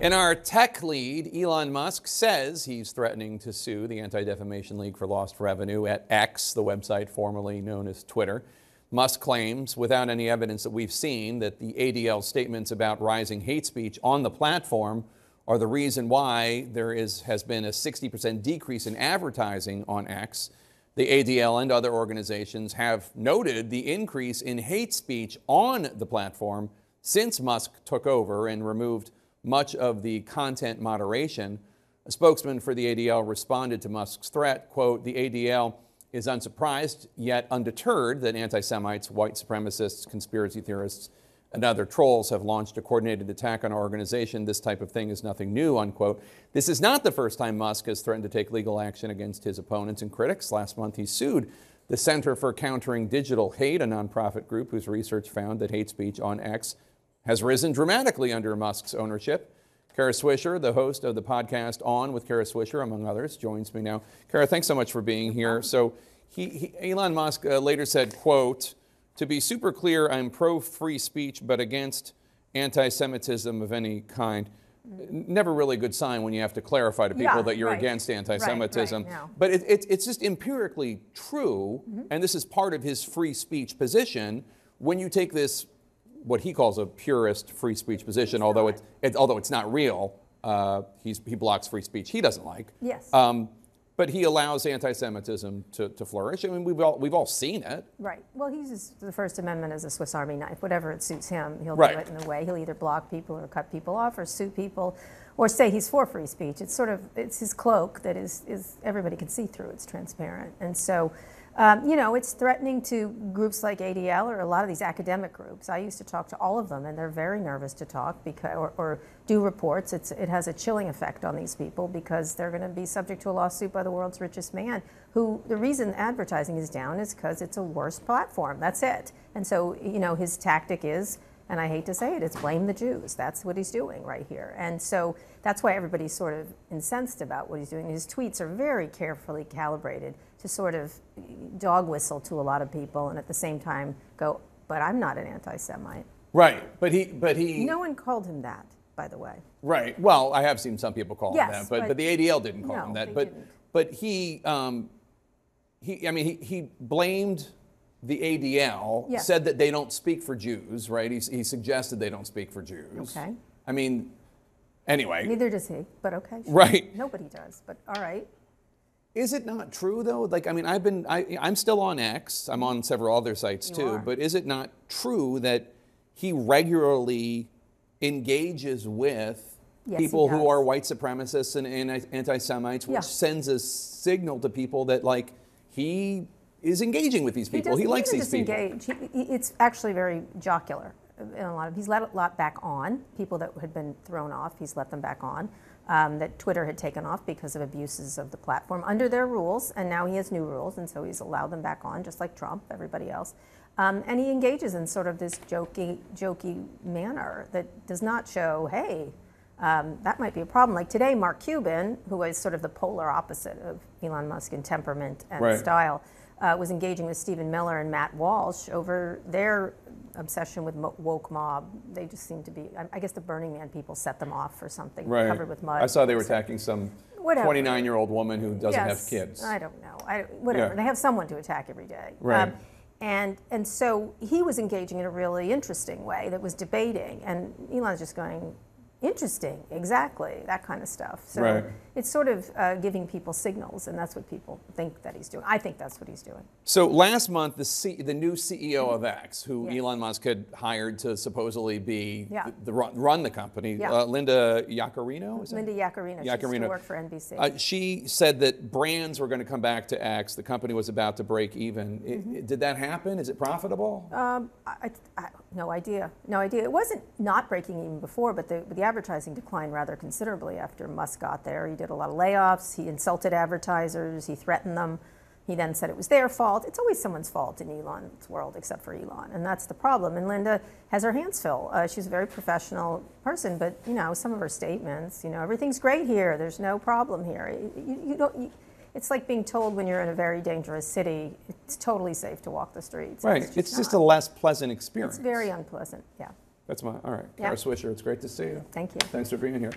In our tech lead, Elon Musk says he's threatening to sue the Anti Defamation League for lost revenue at X, the website formerly known as Twitter. Musk claims, without any evidence that we've seen, that the ADL statements about rising hate speech on the platform are the reason why there is, has been a 60% decrease in advertising on X. The ADL and other organizations have noted the increase in hate speech on the platform since Musk took over and removed much of the content moderation. A spokesman for the ADL responded to Musk's threat, quote, the ADL is unsurprised yet undeterred that anti-Semites, white supremacists, conspiracy theorists, and other trolls have launched a coordinated attack on our organization. This type of thing is nothing new, unquote. This is not the first time Musk has threatened to take legal action against his opponents and critics. Last month, he sued the Center for Countering Digital Hate, a nonprofit group whose research found that hate speech on X has risen dramatically under Musk's ownership. Kara Swisher, the host of the podcast On with Kara Swisher, among others, joins me now. Kara, thanks so much for being here. So, he, he, Elon Musk uh, later said, "quote To be super clear, I'm pro free speech, but against anti-Semitism of any kind." Never really a good sign when you have to clarify to people Yeah, that you're right. against anti-Semitism. Right, right. But it, it, it's just empirically true, Mm-hmm. and this is part of his free speech position. When you take this, what he calls a purist free speech position, although it, it, although it's not real, uh, he's, he blocks free speech he doesn't like. Yes. Um, but he allows anti-Semitism to, to flourish. I mean, we've all, we've all seen it. Right. Well, he uses the First Amendment as a Swiss Army knife. Whatever it suits him, he'll Right. do it in a way. He'll either block people or cut people off or sue people or say he's for free speech. It's sort of, it's his cloak that is, is everybody can see through. It's transparent. And so, um, you know, it's threatening to groups like ADL or a lot of these academic groups. I used to talk to all of them, and they're very nervous to talk because, or, or do reports. It's, it has a chilling effect on these people because they're going to be subject to a lawsuit by the world's richest man. Who the reason advertising is down is because it's a worse platform. That's it. And so, you know, his tactic is and I hate to say it, it's blame the Jews. That's what he's doing right here. And so that's why everybody's sort of incensed about what he's doing. His tweets are very carefully calibrated to sort of dog whistle to a lot of people and at the same time go, but I'm not an anti Semite. Right. But he, but he, No one called him that, by the way. right. Well, I have seen some people call him that, but, but- but the ADL didn't call No, him that. But, didn't. but he, um, he, I mean, he, he blamed the ADL, Yes. said that they don't speak for Jews, right? He, he suggested they don't speak for Jews. Okay. I mean, anyway, Neither does he, but okay. sure. Right. Nobody does, but all right. Is it not true though? Like, I mean, I've been, I, I'm still on X. I'm on several other sites You too. are. But is it not true that he regularly engages with Yes, people who are white supremacists and anti- anti-Semites, which Yeah. sends a signal to people that like he is engaging with these people. He, does- likes these people. He, he- it's actually very jocular. In a lot of, he's let a lot back on. People that had been thrown off, he's let them back on. Um, that Twitter had taken off because of abuses of the platform under their rules, and now he has new rules, and so he's allowed them back on, just like Trump, everybody else. Um, and he engages in sort of this jokey, jokey manner that does not show, hey, um, that might be a problem. Like today, Mark Cuban, who is sort of the polar opposite of Elon Musk in temperament and Right. style, uh, was engaging with Stephen Miller and Matt Walsh over their obsession with mo- woke mob. They just seem to be. I, I guess the Burning Man people set them off for something Right. covered with mud. I saw they were So- attacking some 29 year old woman who doesn't have kids. I don't know. I, whatever. Yeah. They have someone to attack every day. Um, Right. and and so he was engaging in a really interesting way that was debating, and Elon's just going, interesting, exactly, that kind of stuff. So Right. it's sort of uh, giving people signals, and that's what people think that he's doing. I think that's what he's doing. So last month, the, C, the new CEO of X, who. Elon Musk had hired to supposedly be Yeah. the, the run, run the company, Yeah. uh, Linda Yaccarino, is Linda Yaccarino, Yaccarino. to work for NBC. Uh, she said that brands were going to come back to X. The company was about to break even. Mm-hmm. I- did that happen? Is it profitable? Um, I, I- no idea. No idea. It wasn't not breaking even before, but the, the advertising declined rather considerably after Musk got there. He did a lot of layoffs. He insulted advertisers. He threatened them. He then said it was their fault. It's always someone's fault in Elon's world, except for Elon, and that's the problem. And Linda has her hands full. Uh, she's a very professional person, but you know some of her statements. You know everything's great here. There's no problem here. You, you don't. You, it's like being told when you're in a very dangerous city, it's totally safe to walk the streets. right. It's just a less pleasant experience. It's very unpleasant, yeah. That's my, all right. Yeah. Kara Swisher, it's great to see you. Thank you. Thanks for being here.